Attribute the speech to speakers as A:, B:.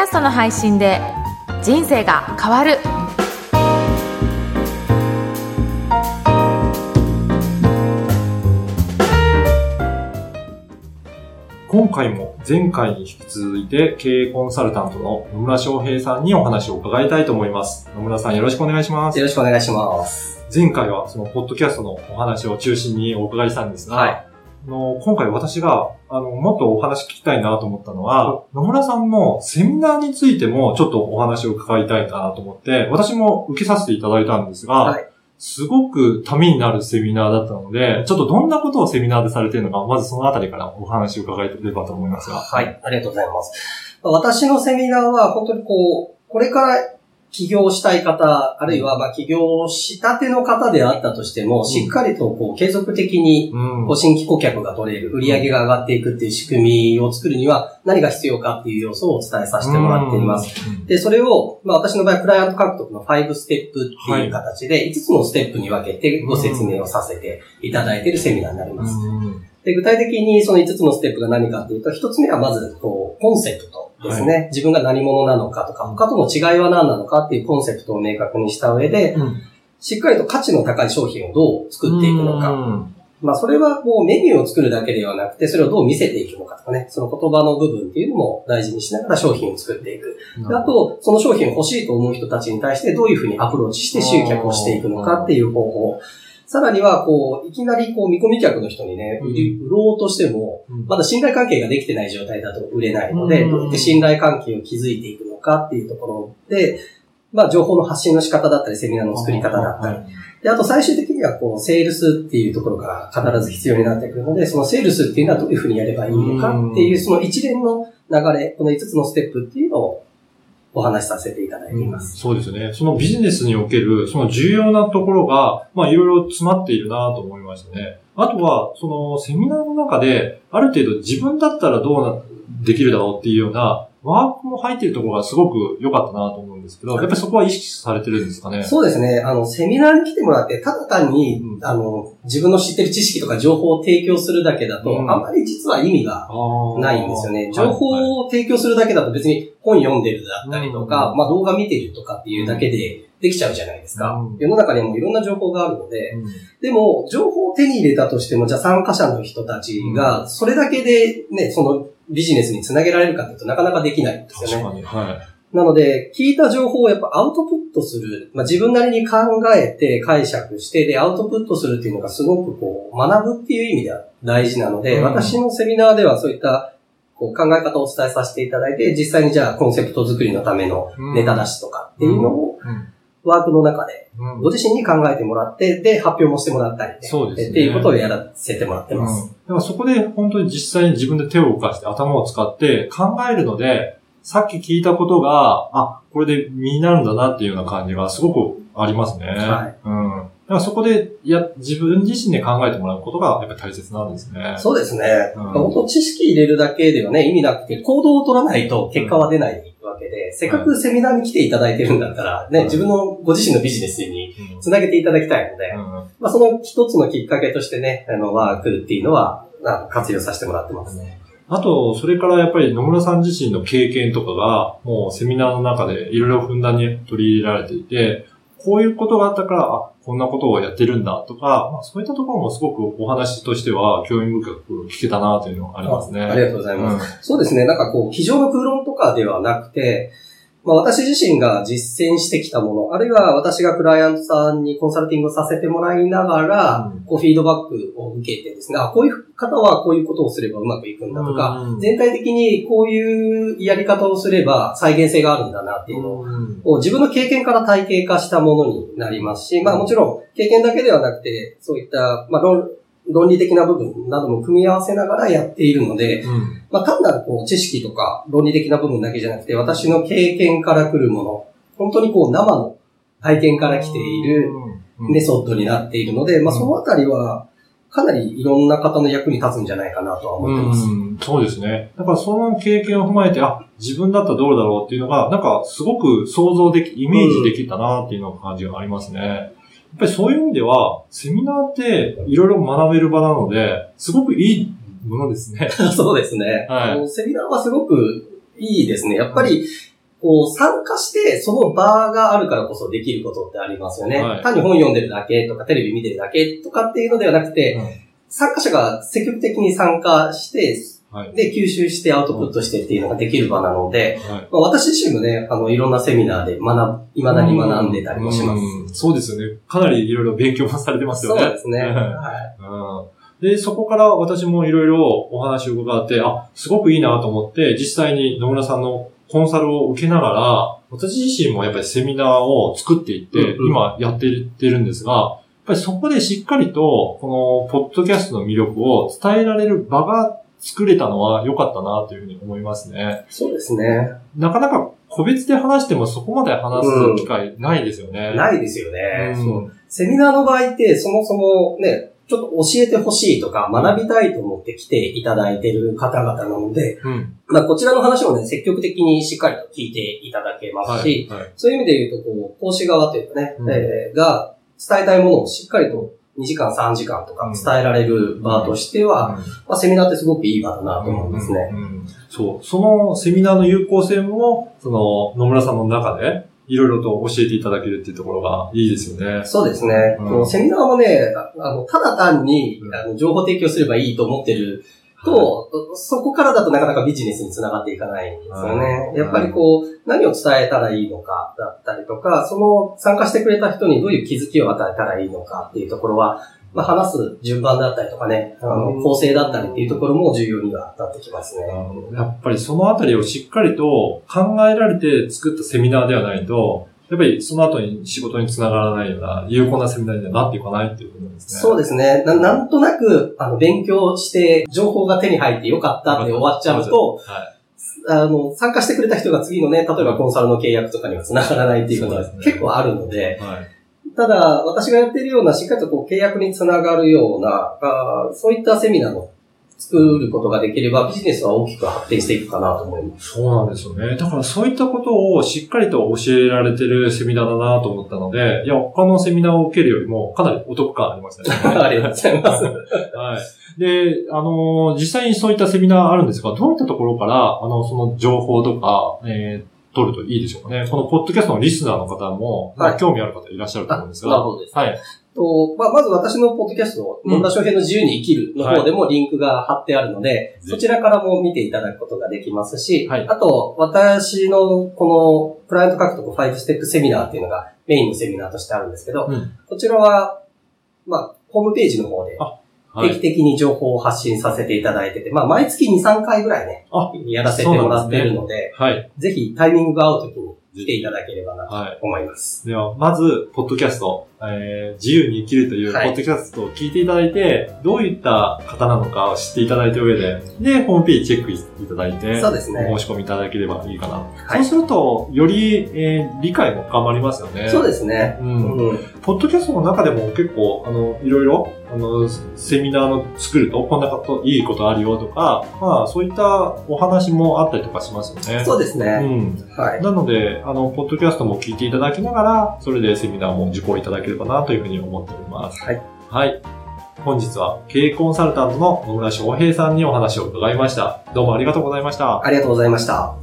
A: ャストの配信で人生が変わる
B: 今回も前回に引き続いて経営コンサルタントの野村翔平さんにお話を伺いたいと思います。野村さんよろしくお願いします。
C: よろしくお願いします。
B: 前回はそのポッドキャストのお話を中心にお伺いしたんですが、
C: はい。
B: あの今回私があのもっとお話聞きたいなと思ったのは、野村さんのセミナーについてもちょっとお話を伺いたいなと思って、私も受けさせていただいたんですが、
C: はい
B: すごくためになるセミナーだったので、ちょっとどんなことをセミナーでされているのか、まずそのあたりからお話を伺えればと思いますが。
C: はい。ありがとうございます。私のセミナーは本当にこう、これから起業したい方、あるいはまあ起業したての方であったとしても、しっかりとこう継続的に
B: うん
C: こう新規顧客が取れる、売り上げが上がっていくっていう仕組みを作るには何が必要かっていう要素をお伝えさせてもらっています。
B: す。
C: で、それを、まあ私の場合、クライアント獲得の5ステップっていう形で、5つのステップに分けてご説明をさせていただいているセミナーになります。
B: うん
C: で、具体的にその5つのステップが何かというと、1つ目はまず、こう、コンセプトですね。自分が何者なのかとか、他との違いは何なのかっていうコンセプトを明確にした上で、
B: うん
C: しっかりと価値の高い商品をどう作っていくのか。
B: うん
C: まあ、それはもうメニューを作るだけではなくて、それをどう見せていくのかとかね、その言葉の部分っていうのも大事にしながら商品を作っていく。であと、その商品を欲しいと思う人たちに対してどういうふうにアプローチして集客をしていくのかっていう方法。さらには、こう、いきなりこう、見込み客の人にね、売り売ろうとしても、
B: うん。
C: まだ信頼関係ができてない状態だと売れないので、
B: うん。
C: どうやって信頼関係を築いていくのかっていうところで、まあ、情報の発信の仕方だったり、セミナーの作り方だったり、で、あと最終的には、こう、セールスっていうところが必ず必要になってくるので、そのセールスっていうのはどういうふうにやればいいのかっていう、その一連の流れ、この5つのステップっていうのをお話しさせていただいています。
B: そうですね。そのビジネスにおける、その重要なところが、まあいろいろ詰まっているなと思いましたね。あとは、そのセミナーの中で、ある程度自分だったらどうな、できるだろうっていうような、ワークも入っているところがすごく良かったなと思うんですけど、やっぱりそこは意識されてるんですかね？
C: そうですね。あの、セミナーに来てもらって、ただ単に、
B: うん。
C: あの、自分の知ってる知識とか情報を提供するだけだと、
B: うん。
C: あまり実は意味がないんですよね。
B: はい。
C: 情報を提供するだけだと別に本読んでるだったりとか、
B: うん。
C: まあ動画見てるとかっていうだけでできちゃうじゃないですか。
B: うん。
C: 世の中にはもういろんな情報があるので、
B: うん。
C: でも、情報を手に入れたとしても、じゃあ参加者の人たちが、それだけでね、そのビジネスにつなげられるかというとなかなかできないんですよね。
B: 確かに、は
C: なので、聞いた情報をやっぱアウトプットする、まあ、自分なりに考えて解釈して、で、アウトプットするっていうのがすごくこう、学ぶっていう意味では大事なので、
B: うん。
C: 私のセミナーではそういったこう考え方をお伝えさせていただいて、実際にじゃあコンセプト作りのための
B: い。
C: ネタ出しとかっていうのを
B: うん
C: ワークの中で
B: うん
C: ご自身に考えてもらって、で、発表もしてもらったりね
B: そうですね
C: っていうことをやらせてもらってます。
B: うん。だからそこで本当に実際に自分で手を動かして頭を使って考えるので、さっき聞いたことが、あ、これで身になるんだなっていうような感じがすごくありますね。
C: はい
B: うん。だからそこで、いや、自分自身で考えてもらうことがやっぱり大切なんですね。
C: そうですね。
B: うん
C: 本当知識入れるだけではね、意味なくて、行動を取らないと結果は出ないわけで、せっかくセミナーに来ていただいてるんだったら、ね、
B: うん
C: 自分のご自身のビジネスに
B: うん。
C: つなげていただきたいので、
B: うん
C: まあその一つのきっかけとしてね、あの、ワークっていうのは、あ活用させてもらってますね。
B: あと、それからやっぱり野村さん自身の経験とかが、もうセミナーの中でいろいろふんだんに取り入れられていて、こういうことがあったから、あ、こんなことをやってるんだとか、まあ、そういったところもすごくお話としては興味深く聞けたなというのがありますね。
C: ありがとうございます。
B: す。
C: そうですね。なんかこう、机上の空論とかではなくて、まあ私自身が実践してきたもの、あるいは私がクライアントさんにコンサルティングをさせてもらいながら、
B: うん。
C: こうフィードバックを受けてですね、あ、こういう方はこういうことをすればうまくいくんだとか、
B: うん。
C: 全体的にこういうやり方をすれば再現性があるんだなっていうの
B: うん。
C: を自分の経験から体系化したものになりますし、まあもちろん経験だけではなくて、そういった、まあ論論理的な部分なども組み合わせながらやっているので、
B: うん
C: まあ、単なるこう知識とか論理的な部分だけじゃなくて、私の経験から来るもの、本当にこう生の体験から来ている
B: うん
C: メソッドになっているので、まあ、そのあたりは、かなりいろんな方の役に立つんじゃないかなとは思ってます。
B: うん、そうですね。だからその経験を踏まえて、あ、自分だったらどうだろうっていうのが、なんかすごく想像でき、イメージできたなっていうのが感じがありますね。やっぱりそういう意味では、セミナーっていろいろ学べる場なので、すごくいいものですね。
C: そうですね。
B: はい
C: あのセミナーはすごくいいですね。やっぱり、こう、参加して、その場があるからこそできることってありますよね。
B: はい
C: 単に本読んでるだけとか、テレビ見てるだけとかっていうのではなくて、参加者が積極的に参加して、
B: はい。
C: で、吸収してアウトプットしてっていうのができる場なので、
B: はい。
C: まあ、私自身もね、あの、いろんなセミナーで学ぶ、未だに学んでたりもします。
B: うんそうですよね。かなりいろいろ勉強もされてますよね。
C: そうですね。
B: うん
C: はい
B: うんで、そこから私もいろいろお話を伺って、あ、すごくいいなと思って、実際に野村さんのコンサルを受けながら、私自身もやっぱりセミナーを作っていって、
C: うんうん
B: 今やっていってるんですが、やっぱりそこでしっかりと、この、ポッドキャストの魅力を伝えられる場が作れたのは良かったなというふうに思いますね。
C: そうですね。
B: なかなか個別で話してもそこまで話す機会ないですよね。
C: ないですよね。
B: うん
C: そうセミナーの場合って、そもそもね、ちょっと教えてほしいとか、学びたいと思って来ていただいている方々なので、
B: うん。
C: まあ、こちらの話もね、積極的にしっかりと聞いていただけますし、
B: はい。はい。
C: そういう意味で言うと、こう、講師側というかね、
B: うん
C: えーが伝えたいものをしっかりと2時間、3時間とか伝えられる場としては、まあ、セミナーってすごくいい場だなと思いますね。
B: うんうんうんそう。そのセミナーの有効性も、その野村さんの中で、いろいろと教えていただけるっていうところがいいですよね。
C: そうですね。
B: うん
C: セミナーもね、ああの、ただ単に
B: うん
C: あの情報提供すればいいと思ってると、そこからだとなかなかビジネスにつながっていかないんですよ
B: はい。
C: ねやっぱりこう、何を伝えたらいいのかだったりとか、その参加してくれた人にどういう気づきを与えたらいいのかっていうところは、まあ、話す順番だったりとかね、あの
B: うん
C: 構成だったりっていうところも重要にはなってきますね。
B: やっぱりそのあたりをしっかりと考えられて作ったセミナーではないと、やっぱりその後に仕事につながらないような有効なセミナーにはなっていかないっていうことですね。
C: そうですね。ななんとなく、あの、勉強して、情報が手に入ってよかったって終わっちゃうと、
B: は
C: あの、参加してくれた人が次のね、例えばコンサルの契約とかには繋がらないっていうことは
B: そうですね
C: 結構あるので、
B: い。はい。
C: ただ、私がやっているような、しっかりとこう契約につながるような、あーそういったセミナーを作ることができれば、ビジネスは大きく発展していくかなと思います。
B: そうなんですよね。だからそういったことをしっかりと教えられてるセミナーだなと思ったので、いや、他のセミナーを受けるよりもかなりお得感ありましたね。
C: ありがとうございます。
B: はい。で、あのー実際にそういったセミナーあるんですが、どういったところから、あの、その情報とか、えー取るといいでしょうかね。このポッドキャストのリスナーの方も、まあ
C: はい
B: 興味ある方いらっしゃると思うんですが、
C: なるほどです。
B: はい。
C: と、まあ、まず私のポッドキャスト、
B: うん。
C: 野田翔平の自由に生きるの方でもリンクが貼ってあるので、
B: ひ。
C: そちらからも見ていただくことができますし、
B: はい。
C: あと、私のこのクライアント獲得5ステップセミナーっていうのがメインのセミナーとしてあるんですけど、
B: うん。
C: こちらは、まあ、ホームページの方で
B: あはい。
C: 定期的に情報を発信させていただいてて、まあ、毎月2、3回ぐらいね
B: あ、
C: やらせてもらってるので、
B: はい。
C: ぜひタイミングが合うときに来ていただければなと
B: はい。
C: 思います。
B: では、まず、ポッドキャスト、えー自由に生きるというポ
C: はい
B: ッドキャストを聞いていただいて、どういった方なのかを知っていただいた上で、で、ホームページチェックいただいて、
C: そうですね
B: お申し込みいただければいいかな。
C: はい
B: そうすると、より、えー理解も深まりますよね。
C: そうですね。
B: うん
C: うん
B: ポッドキャストの中でも結構、あの、いろいろ、あの、セミナーの作ると、こんなこと、いいことあるよとか、まあ、そういったお話もあったりとかしますよね。
C: そうです
B: う
C: ね。
B: ん。
C: はい。
B: なので、あの、ポッドキャストも聞いていただきながら、それでセミナーも受講いただければなというふうに思っております。
C: はい。
B: はい。本日は経営コンサルタントの野村翔平さんにお話を伺いました。どうもありがとうございました。
C: ありがとうございました。